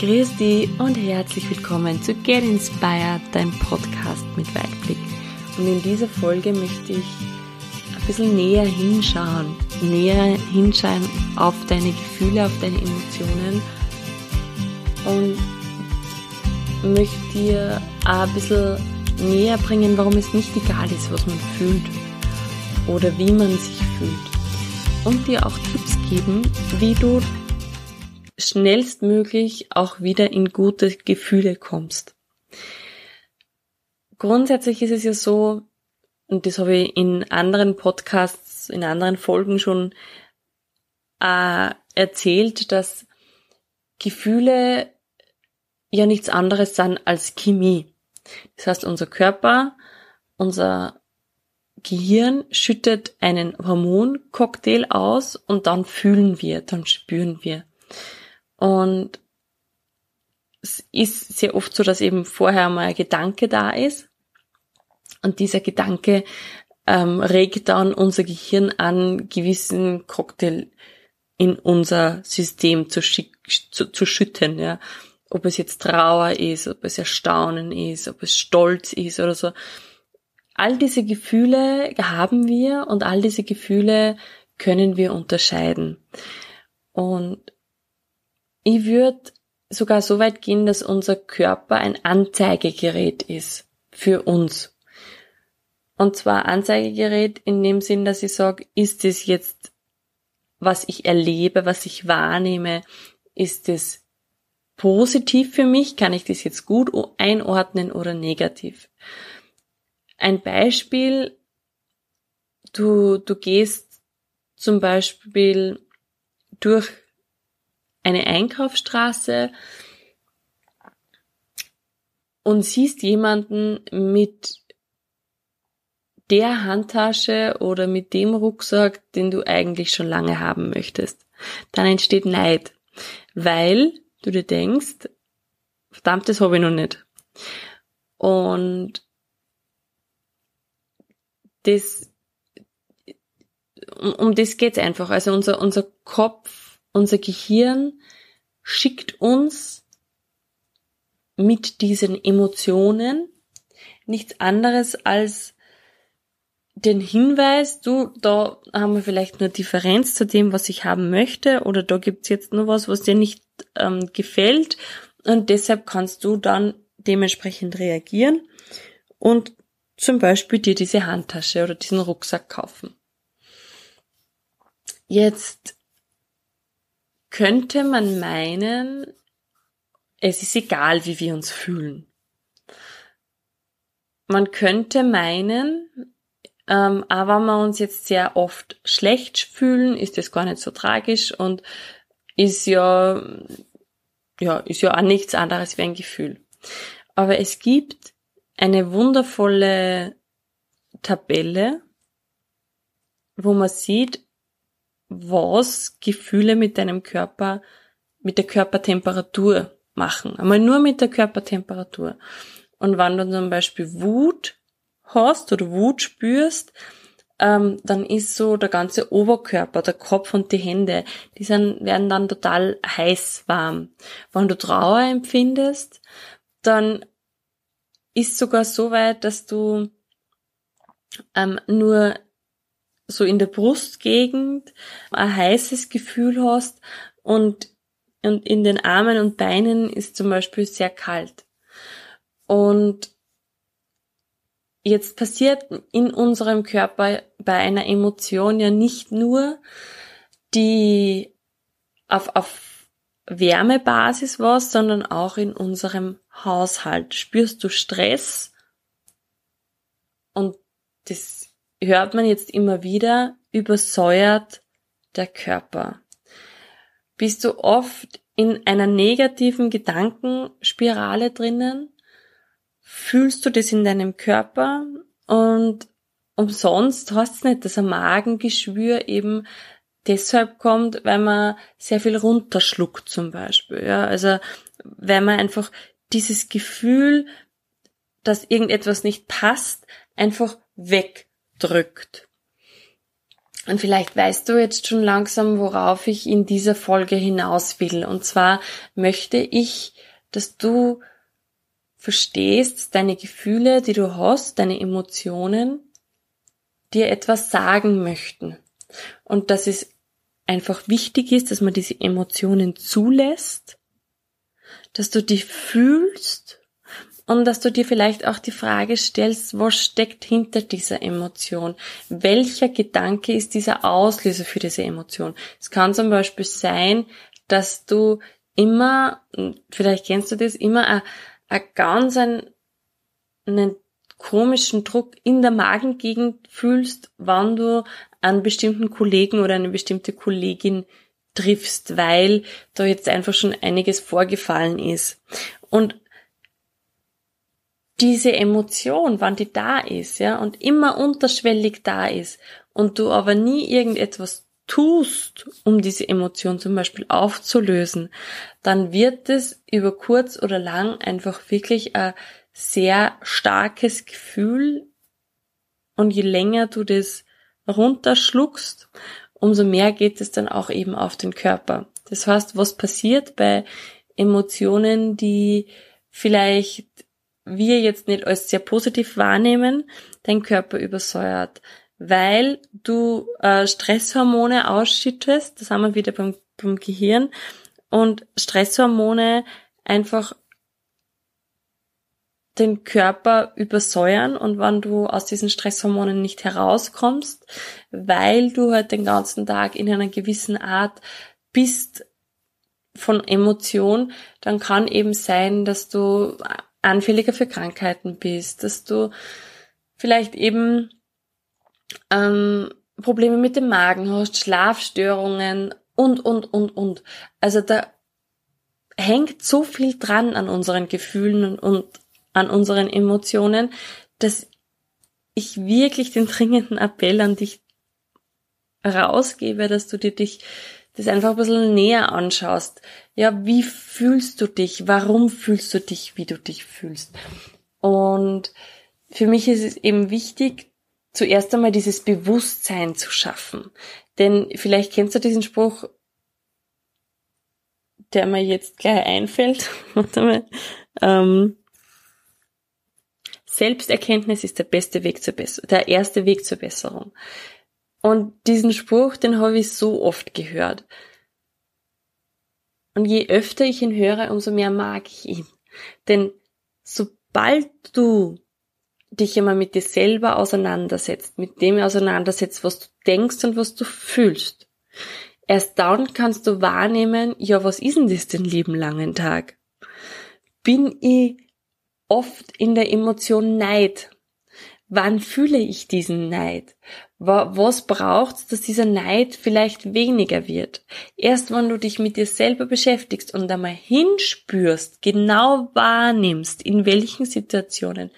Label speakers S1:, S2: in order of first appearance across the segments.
S1: Grüß dich und herzlich willkommen zu Get Inspired, dein Podcast mit Weitblick. Und in dieser Folge möchte ich ein bisschen näher hinschauen, näher hinschauen auf deine Gefühle, auf deine Emotionen und möchte dir auch ein bisschen näher bringen, warum es nicht egal ist, was man fühlt oder wie man sich fühlt. Und dir auch Tipps geben, wie du schnellstmöglich auch wieder in gute Gefühle kommst. Grundsätzlich ist es ja so, und das habe ich in anderen Podcasts, in anderen Folgen schon äh, erzählt, dass Gefühle ja nichts anderes sind als Chemie. Das heißt, unser Körper, unser Gehirn schüttet einen Hormoncocktail aus und dann fühlen wir, dann spüren wir. Und es ist sehr oft so, dass eben vorher mal ein Gedanke da ist und dieser Gedanke ähm, regt dann unser Gehirn an, gewissen Cocktail in unser System zu, zu, zu schütten, ja. Ob es jetzt Trauer ist, ob es Erstaunen ist, ob es Stolz ist oder so. All diese Gefühle haben wir und all diese Gefühle können wir unterscheiden. Und ich würde sogar so weit gehen, dass unser Körper ein Anzeigegerät ist für uns. Und zwar Anzeigegerät in dem Sinn, dass ich sage, ist es jetzt, was ich erlebe, was ich wahrnehme, ist es positiv für mich? Kann ich das jetzt gut einordnen oder negativ? Ein Beispiel, du, du gehst zum Beispiel durch eine Einkaufsstraße und siehst jemanden mit der Handtasche oder mit dem Rucksack, den du eigentlich schon lange haben möchtest, dann entsteht Neid, weil du dir denkst, verdammt, das habe ich noch nicht. Und das, um, um das geht's einfach. Also unser, unser Kopf unser Gehirn schickt uns mit diesen Emotionen nichts anderes als den Hinweis, du, da haben wir vielleicht eine Differenz zu dem, was ich haben möchte, oder da gibt's jetzt nur was, was dir nicht ähm, gefällt, und deshalb kannst du dann dementsprechend reagieren und zum Beispiel dir diese Handtasche oder diesen Rucksack kaufen. Jetzt könnte man meinen, es ist egal, wie wir uns fühlen. Man könnte meinen, ähm, aber wenn wir uns jetzt sehr oft schlecht fühlen, ist das gar nicht so tragisch und ist ja, ja, ist ja auch nichts anderes wie ein Gefühl. Aber es gibt eine wundervolle Tabelle, wo man sieht, was Gefühle mit deinem Körper, mit der Körpertemperatur machen. Einmal nur mit der Körpertemperatur. Und wenn du zum Beispiel Wut hast oder Wut spürst, ähm, dann ist so der ganze Oberkörper, der Kopf und die Hände, die sind, werden dann total heiß warm. Wenn du Trauer empfindest, dann ist sogar so weit, dass du ähm, nur so in der Brustgegend ein heißes Gefühl hast und, und in den Armen und Beinen ist zum Beispiel sehr kalt. Und jetzt passiert in unserem Körper bei einer Emotion ja nicht nur die auf, auf Wärmebasis was, sondern auch in unserem Haushalt. Spürst du Stress? Und das hört man jetzt immer wieder, übersäuert der Körper. Bist du oft in einer negativen Gedankenspirale drinnen? Fühlst du das in deinem Körper? Und umsonst hast du nicht, dass ein Magengeschwür eben deshalb kommt, weil man sehr viel runterschluckt zum Beispiel. Ja, also weil man einfach dieses Gefühl, dass irgendetwas nicht passt, einfach weg drückt. Und vielleicht weißt du jetzt schon langsam, worauf ich in dieser Folge hinaus will. Und zwar möchte ich, dass du verstehst, deine Gefühle, die du hast, deine Emotionen, dir etwas sagen möchten. Und dass es einfach wichtig ist, dass man diese Emotionen zulässt, dass du die fühlst und dass du dir vielleicht auch die Frage stellst, was steckt hinter dieser Emotion? Welcher Gedanke ist dieser Auslöser für diese Emotion? Es kann zum Beispiel sein, dass du immer, vielleicht kennst du das, immer ein, ein ganz ein, einen komischen Druck in der Magengegend fühlst, wann du einen bestimmten Kollegen oder eine bestimmte Kollegin triffst, weil da jetzt einfach schon einiges vorgefallen ist. Und diese Emotion, wann die da ist, ja, und immer unterschwellig da ist und du aber nie irgendetwas tust, um diese Emotion zum Beispiel aufzulösen, dann wird es über kurz oder lang einfach wirklich ein sehr starkes Gefühl und je länger du das runterschluckst, umso mehr geht es dann auch eben auf den Körper. Das heißt, was passiert bei Emotionen, die vielleicht wir jetzt nicht als sehr positiv wahrnehmen, dein Körper übersäuert, weil du äh, Stresshormone ausschüttest, das haben wir wieder beim, beim Gehirn, und Stresshormone einfach den Körper übersäuern. Und wenn du aus diesen Stresshormonen nicht herauskommst, weil du halt den ganzen Tag in einer gewissen Art bist von Emotion, dann kann eben sein, dass du anfälliger für Krankheiten bist, dass du vielleicht eben ähm, Probleme mit dem Magen hast, Schlafstörungen und, und, und, und. Also da hängt so viel dran an unseren Gefühlen und an unseren Emotionen, dass ich wirklich den dringenden Appell an dich rausgebe, dass du dir dich das einfach ein bisschen näher anschaust. Ja, wie fühlst du dich? Warum fühlst du dich, wie du dich fühlst? Und für mich ist es eben wichtig, zuerst einmal dieses Bewusstsein zu schaffen. Denn vielleicht kennst du diesen Spruch, der mir jetzt gleich einfällt. Warte mal. Ähm, Selbsterkenntnis ist der beste Weg zur Besserung, der erste Weg zur Besserung. Und diesen Spruch, den habe ich so oft gehört. Und je öfter ich ihn höre, umso mehr mag ich ihn. Denn sobald du dich immer mit dir selber auseinandersetzt, mit dem auseinandersetzt, was du denkst und was du fühlst, erst dann kannst du wahrnehmen, ja, was ist denn das den lieben langen Tag? Bin ich oft in der Emotion Neid. Wann fühle ich diesen Neid? Was braucht's, dass dieser Neid vielleicht weniger wird? Erst wenn du dich mit dir selber beschäftigst und einmal hinspürst, genau wahrnimmst, in welchen Situationen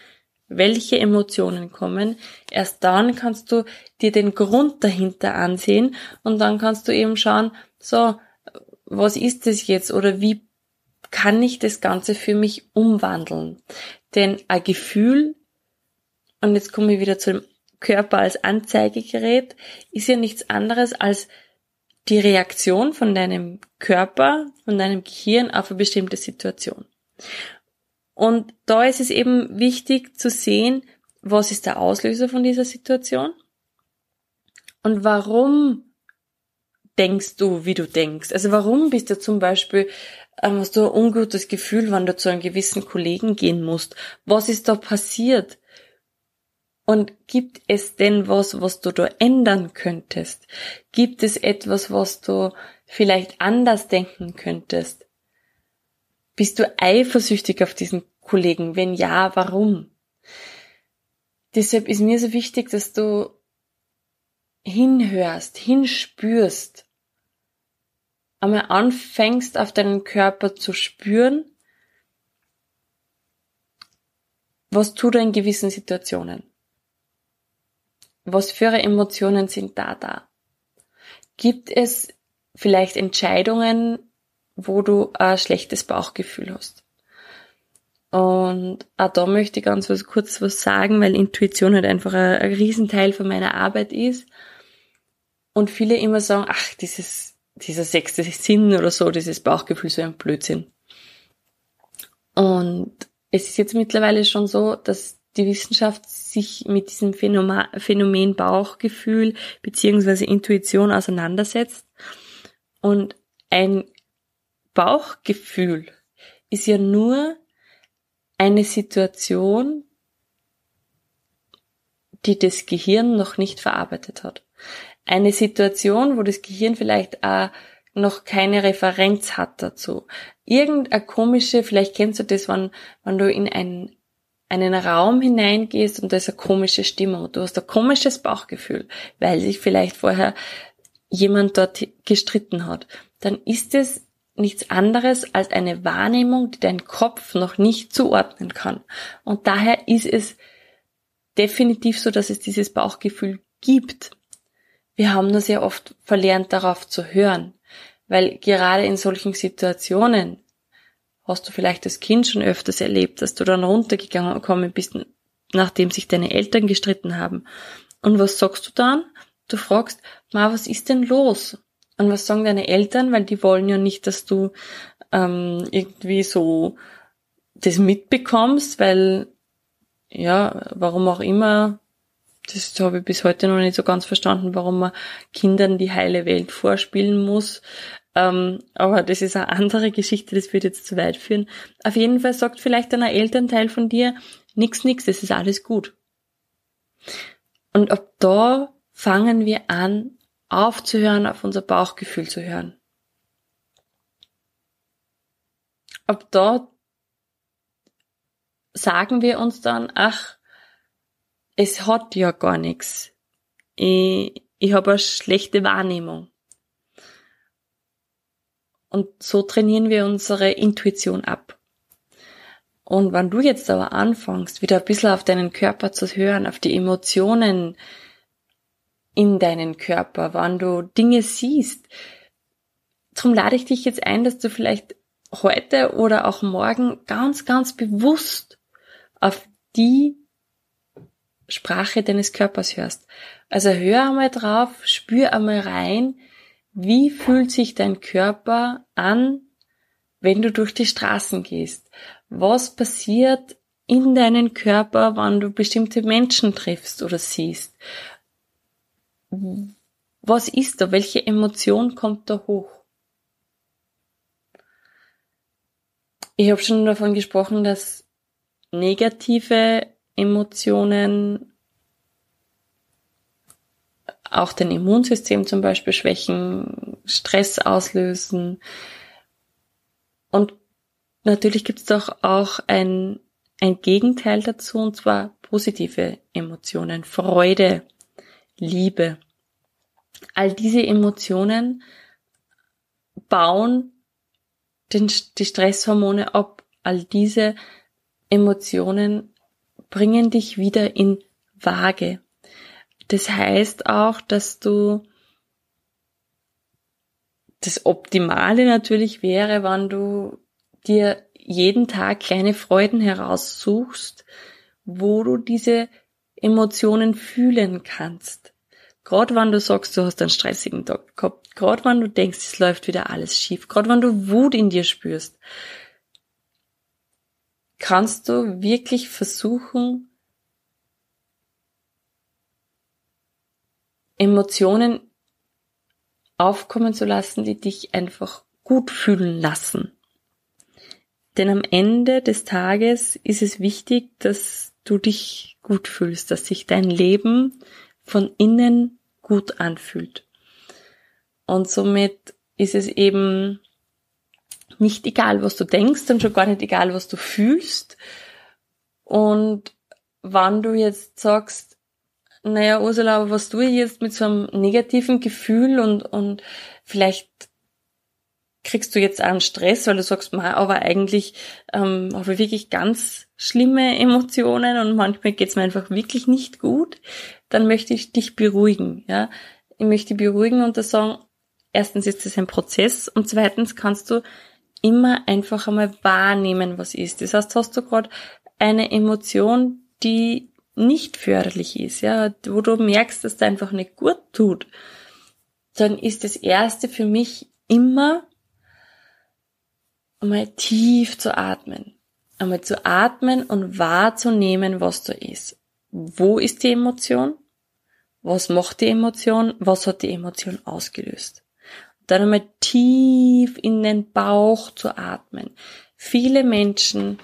S1: welche Emotionen kommen, erst dann kannst du dir den Grund dahinter ansehen und dann kannst du eben schauen, so, was ist das jetzt oder wie kann ich das Ganze für mich umwandeln. Denn ein Gefühl, und jetzt komme ich wieder zum Körper als Anzeigegerät, ist ja nichts anderes als die Reaktion von deinem Körper, von deinem Gehirn auf eine bestimmte Situation. Und da ist es eben wichtig zu sehen, was ist der Auslöser von dieser Situation und warum denkst du, wie du denkst. Also warum bist du zum Beispiel ähm, hast du ein ungutes Gefühl, wenn du zu einem gewissen Kollegen gehen musst. Was ist da passiert? Und gibt es denn was, was du da ändern könntest? Gibt es etwas, was du vielleicht anders denken könntest? Bist du eifersüchtig auf diesen Kollegen? Wenn ja, warum? Deshalb ist mir so wichtig, dass du hinhörst, hinspürst, einmal anfängst, auf deinen Körper zu spüren, was tut er in gewissen Situationen? Was für Emotionen sind da da? Gibt es vielleicht Entscheidungen, wo du ein schlechtes Bauchgefühl hast? Und auch da möchte ich ganz was, kurz was sagen, weil Intuition halt einfach ein, ein Riesenteil von meiner Arbeit ist. Und viele immer sagen, ach, dieses, dieser sechste Sinn oder so, dieses Bauchgefühl, so ein Blödsinn. Und es ist jetzt mittlerweile schon so, dass die Wissenschaft sich mit diesem Phänomen Bauchgefühl beziehungsweise Intuition auseinandersetzt. Und ein Bauchgefühl ist ja nur eine Situation, die das Gehirn noch nicht verarbeitet hat. Eine Situation, wo das Gehirn vielleicht auch noch keine Referenz hat dazu. Irgendeine komische, vielleicht kennst du das, wenn, wenn du in einen, einen Raum hineingehst und da ist eine komische Stimmung du hast ein komisches Bauchgefühl, weil sich vielleicht vorher jemand dort gestritten hat, dann ist es nichts anderes als eine Wahrnehmung, die dein Kopf noch nicht zuordnen kann. Und daher ist es definitiv so, dass es dieses Bauchgefühl gibt. Wir haben nur sehr oft verlernt, darauf zu hören. Weil gerade in solchen Situationen hast du vielleicht als Kind schon öfters erlebt, dass du dann runtergekommen bist, nachdem sich deine Eltern gestritten haben. Und was sagst du dann? Du fragst, Ma, was ist denn los? Und was sagen deine Eltern? Weil die wollen ja nicht, dass du ähm, irgendwie so das mitbekommst, weil ja, warum auch immer, das habe ich bis heute noch nicht so ganz verstanden, warum man Kindern die heile Welt vorspielen muss. Ähm, aber das ist eine andere Geschichte, das wird jetzt zu weit führen. Auf jeden Fall sagt vielleicht ein Elternteil von dir, nix, nix, das ist alles gut. Und ab da fangen wir an, aufzuhören, auf unser Bauchgefühl zu hören. Ab da sagen wir uns dann, ach, es hat ja gar nichts. Ich, ich habe eine schlechte Wahrnehmung. Und so trainieren wir unsere Intuition ab. Und wenn du jetzt aber anfängst, wieder ein bisschen auf deinen Körper zu hören, auf die Emotionen in deinen Körper, wann du Dinge siehst, darum lade ich dich jetzt ein, dass du vielleicht heute oder auch morgen ganz, ganz bewusst auf die Sprache deines Körpers hörst. Also hör einmal drauf, spür einmal rein, wie fühlt sich dein Körper an, wenn du durch die Straßen gehst? Was passiert in deinen Körper, wenn du bestimmte Menschen triffst oder siehst? Was ist da? Welche Emotion kommt da hoch? Ich habe schon davon gesprochen, dass negative Emotionen auch dein Immunsystem zum Beispiel schwächen, Stress auslösen. Und natürlich gibt es doch auch ein, ein Gegenteil dazu, und zwar positive Emotionen, Freude, Liebe. All diese Emotionen bauen den, die Stresshormone ab. All diese Emotionen bringen dich wieder in Waage. Das heißt auch, dass du das Optimale natürlich wäre, wenn du dir jeden Tag kleine Freuden heraussuchst, wo du diese Emotionen fühlen kannst. Gerade wenn du sagst, du hast einen stressigen Tag gehabt, gerade wenn du denkst, es läuft wieder alles schief, gerade wenn du Wut in dir spürst, kannst du wirklich versuchen, Emotionen aufkommen zu lassen, die dich einfach gut fühlen lassen. Denn am Ende des Tages ist es wichtig, dass du dich gut fühlst, dass sich dein Leben von innen gut anfühlt. Und somit ist es eben nicht egal, was du denkst und schon gar nicht egal, was du fühlst. Und wann du jetzt sagst, naja, Ursula, aber was tue ich jetzt mit so einem negativen Gefühl und, und vielleicht kriegst du jetzt einen Stress, weil du sagst, aber eigentlich ähm, habe ich wirklich ganz schlimme Emotionen und manchmal geht's mir einfach wirklich nicht gut, dann möchte ich dich beruhigen. Ja, Ich möchte beruhigen und da sagen, erstens ist das ein Prozess und zweitens kannst du immer einfach einmal wahrnehmen, was ist. Das heißt, hast du gerade eine Emotion, die, nicht förderlich ist, ja, wo du merkst, dass es einfach nicht gut tut, dann ist das erste für mich immer einmal tief zu atmen. Einmal zu atmen und wahrzunehmen, was da ist. Wo ist die Emotion? Was macht die Emotion? Was hat die Emotion ausgelöst? Dann einmal tief in den Bauch zu atmen. Viele Menschen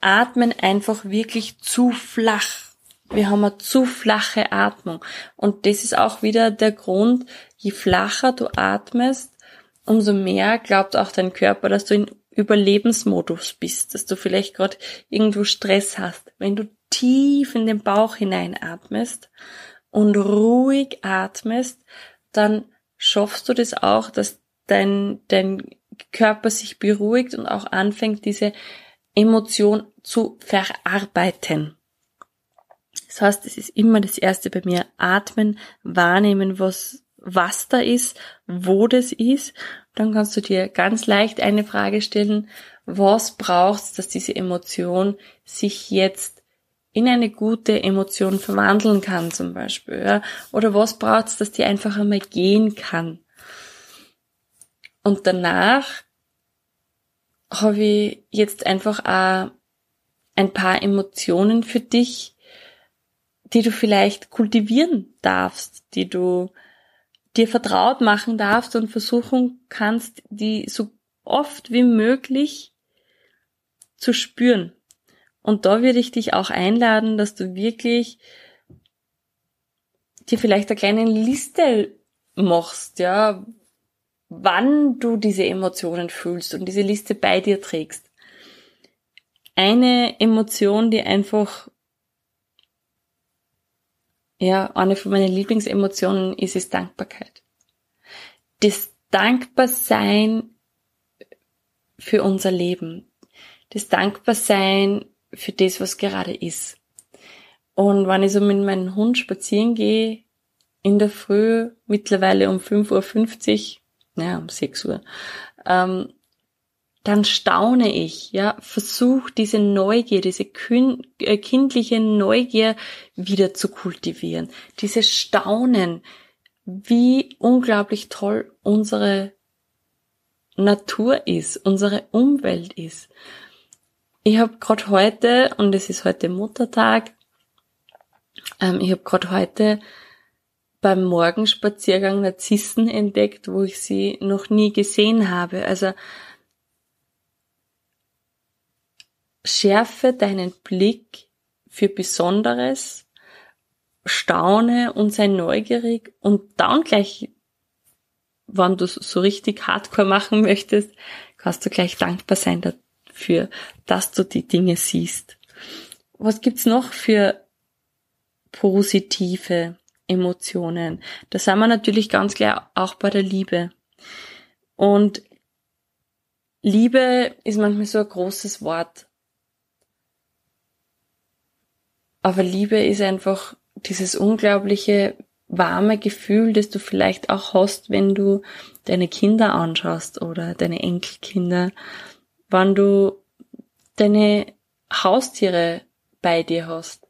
S1: atmen einfach wirklich zu flach. Wir haben eine zu flache Atmung. Und das ist auch wieder der Grund, je flacher du atmest, umso mehr glaubt auch dein Körper, dass du in Überlebensmodus bist, dass du vielleicht gerade irgendwo Stress hast. Wenn du tief in den Bauch hineinatmest und ruhig atmest, dann schaffst du das auch, dass dein, dein Körper sich beruhigt und auch anfängt, diese Emotion zu verarbeiten. Das heißt, es ist immer das erste bei mir, atmen, wahrnehmen, was, was da ist, wo das ist. Dann kannst du dir ganz leicht eine Frage stellen, was braucht's, dass diese Emotion sich jetzt in eine gute Emotion verwandeln kann, zum Beispiel, ja? Oder was braucht's, dass die einfach einmal gehen kann? Und danach habe ich jetzt einfach auch ein paar Emotionen für dich, die du vielleicht kultivieren darfst, die du dir vertraut machen darfst und versuchen kannst, die so oft wie möglich zu spüren. Und da würde ich dich auch einladen, dass du wirklich dir vielleicht eine kleine Liste machst, ja, wann du diese Emotionen fühlst und diese Liste bei dir trägst. Eine Emotion, die einfach, ja, eine von meinen Lieblingsemotionen ist, ist Dankbarkeit. Das Dankbarsein für unser Leben. Das Dankbarsein für das, was gerade ist. Und wenn ich so mit meinem Hund spazieren gehe, in der Früh, mittlerweile um 5.50 Uhr, ja, um 6 Uhr, ähm, dann staune ich, ja, versuch diese Neugier, diese äh, kindliche Neugier wieder zu kultivieren. Dieses Staunen, wie unglaublich toll unsere Natur ist, unsere Umwelt ist. Ich habe gerade heute, und es ist heute Muttertag, ähm, ich habe gerade heute beim Morgenspaziergang Narzissen entdeckt, wo ich sie noch nie gesehen habe. Also schärfe deinen Blick für Besonderes, staune und sei neugierig und dann gleich, wenn du so richtig hardcore machen möchtest, kannst du gleich dankbar sein dafür, dass du die Dinge siehst. Was gibt's noch für positive Emotionen. Da sind wir natürlich ganz klar auch bei der Liebe. Und Liebe ist manchmal so ein großes Wort. Aber Liebe ist einfach dieses unglaubliche warme Gefühl, das du vielleicht auch hast, wenn du deine Kinder anschaust oder deine Enkelkinder, wann du deine Haustiere bei dir hast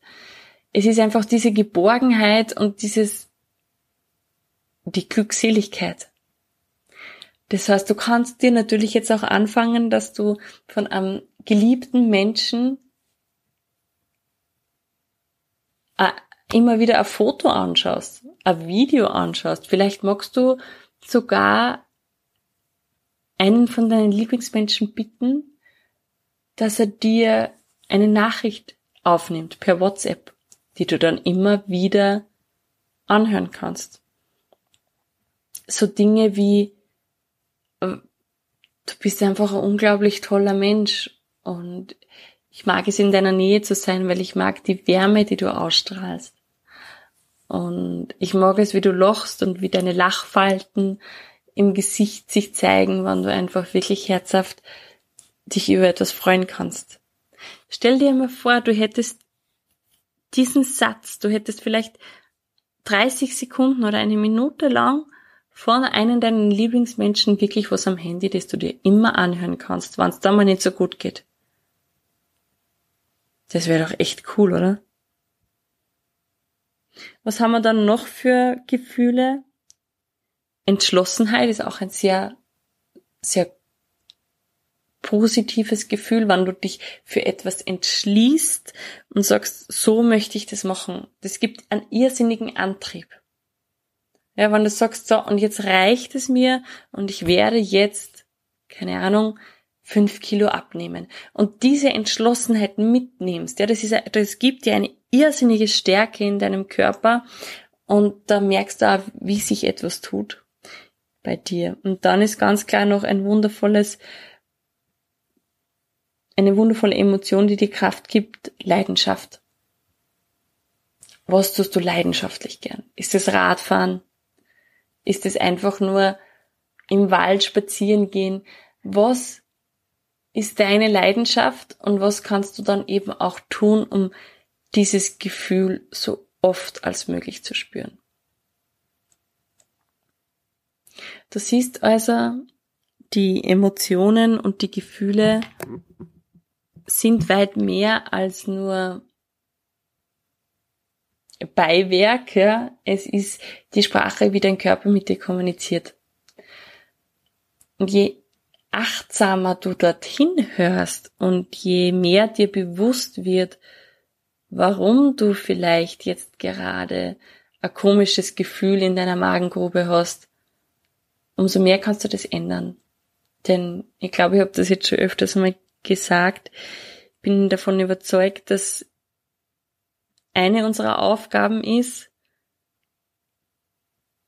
S1: es ist einfach diese Geborgenheit und dieses, die Glückseligkeit. Das heißt, du kannst dir natürlich jetzt auch anfangen, dass du von einem geliebten Menschen äh, immer wieder ein Foto anschaust, ein Video anschaust. Vielleicht magst du sogar einen von deinen Lieblingsmenschen bitten, dass er dir eine Nachricht aufnimmt per WhatsApp die du dann immer wieder anhören kannst. So Dinge wie, äh, du bist einfach ein unglaublich toller Mensch und ich mag es in deiner Nähe zu sein, weil ich mag die Wärme, die du ausstrahlst. Und ich mag es, wie du lochst und wie deine Lachfalten im Gesicht sich zeigen, wenn du einfach wirklich herzhaft dich über etwas freuen kannst. Stell dir mal vor, du hättest diesen Satz, du hättest vielleicht 30 Sekunden oder eine Minute lang von einem deiner Lieblingsmenschen wirklich was am Handy, das du dir immer anhören kannst, wenn es da mal nicht so gut geht. Das wäre doch echt cool, oder? Was haben wir dann noch für Gefühle? Entschlossenheit ist auch ein sehr, sehr positives Gefühl, wenn du dich für etwas entschließt und sagst, so möchte ich das machen. Das gibt einen irrsinnigen Antrieb. Ja, wenn du sagst, so, und jetzt reicht es mir und ich werde jetzt, keine Ahnung, fünf Kilo abnehmen. Und diese Entschlossenheit mitnimmst, ja, das ist, das gibt dir eine irrsinnige Stärke in deinem Körper und da merkst du auch, wie sich etwas tut bei dir. Und dann ist ganz klar noch ein wundervolles eine wundervolle Emotion, die dir Kraft gibt, Leidenschaft. Was tust du leidenschaftlich gern? Ist es Radfahren? Ist es einfach nur im Wald spazieren gehen? Was ist deine Leidenschaft und was kannst du dann eben auch tun, um dieses Gefühl so oft als möglich zu spüren? Du siehst also, die Emotionen und die Gefühle sind weit mehr als nur Beiwerk, ja. Es ist die Sprache, wie dein Körper mit dir kommuniziert. Und je achtsamer du dorthin hörst und je mehr dir bewusst wird, warum du vielleicht jetzt gerade ein komisches Gefühl in deiner Magengrube hast, umso mehr kannst du das ändern. Denn ich glaube, ich habe das jetzt schon öfters mal gesagt, bin davon überzeugt, dass eine unserer Aufgaben ist,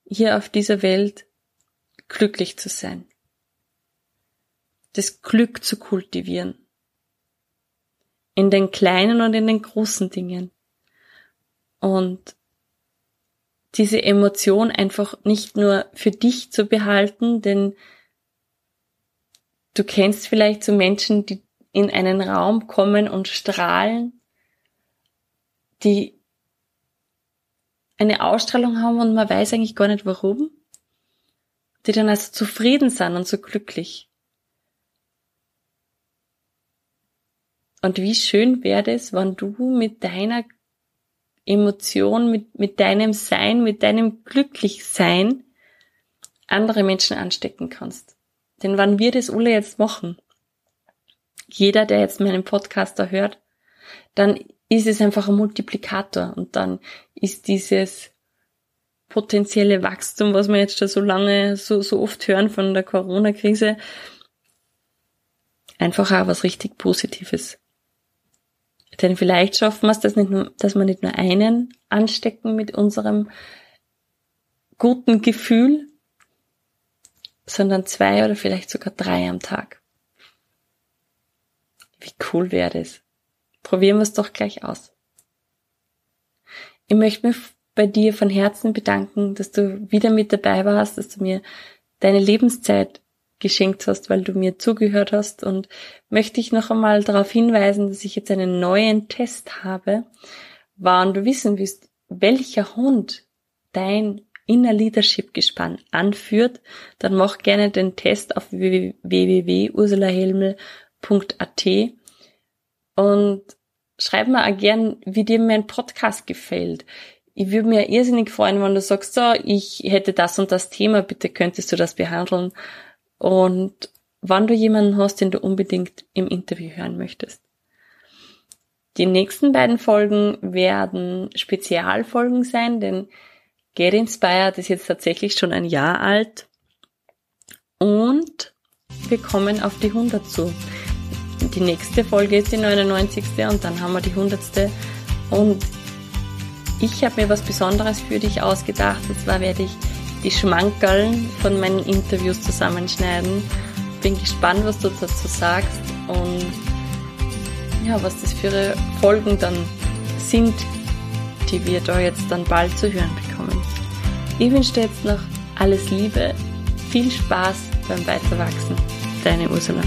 S1: hier auf dieser Welt glücklich zu sein. Das Glück zu kultivieren. In den kleinen und in den großen Dingen. Und diese Emotion einfach nicht nur für dich zu behalten, denn du kennst vielleicht so Menschen, die in einen Raum kommen und strahlen, die eine Ausstrahlung haben und man weiß eigentlich gar nicht warum, die dann also zufrieden sind und so glücklich. Und wie schön wäre es, wenn du mit deiner Emotion, mit, mit deinem Sein, mit deinem Glücklichsein andere Menschen anstecken kannst. Denn wann wir das alle jetzt machen, jeder, der jetzt meinen Podcaster hört, dann ist es einfach ein Multiplikator und dann ist dieses potenzielle Wachstum, was wir jetzt schon so lange, so, so oft hören von der Corona-Krise, einfach auch was richtig Positives. Denn vielleicht schaffen wir es, dass, nicht nur, dass wir nicht nur einen anstecken mit unserem guten Gefühl, sondern zwei oder vielleicht sogar drei am Tag. Wie cool wäre das? Probieren wir es doch gleich aus. Ich möchte mich bei dir von Herzen bedanken, dass du wieder mit dabei warst, dass du mir deine Lebenszeit geschenkt hast, weil du mir zugehört hast und möchte dich noch einmal darauf hinweisen, dass ich jetzt einen neuen Test habe, wann du wissen willst, welcher Hund dein Inner Leadership Gespann anführt, dann mach gerne den Test auf www.ursulahelmel.com podcast.at und schreib mir auch gern, wie dir mein Podcast gefällt. Ich würde mir irrsinnig freuen, wenn du sagst, so, ich hätte das und das Thema, bitte könntest du das behandeln. Und wann du jemanden hast, den du unbedingt im Interview hören möchtest. Die nächsten beiden Folgen werden Spezialfolgen sein, denn Get Inspired ist jetzt tatsächlich schon ein Jahr alt. Und wir kommen auf die 100 zu die nächste Folge ist die 99. und dann haben wir die 100. Und ich habe mir was Besonderes für dich ausgedacht. Und zwar werde ich die Schmankerln von meinen Interviews zusammenschneiden. Bin gespannt, was du dazu sagst und ja, was das für Folgen dann sind, die wir da jetzt dann bald zu hören bekommen. Ich wünsche dir jetzt noch alles Liebe, viel Spaß beim Weiterwachsen. Deine Ursula.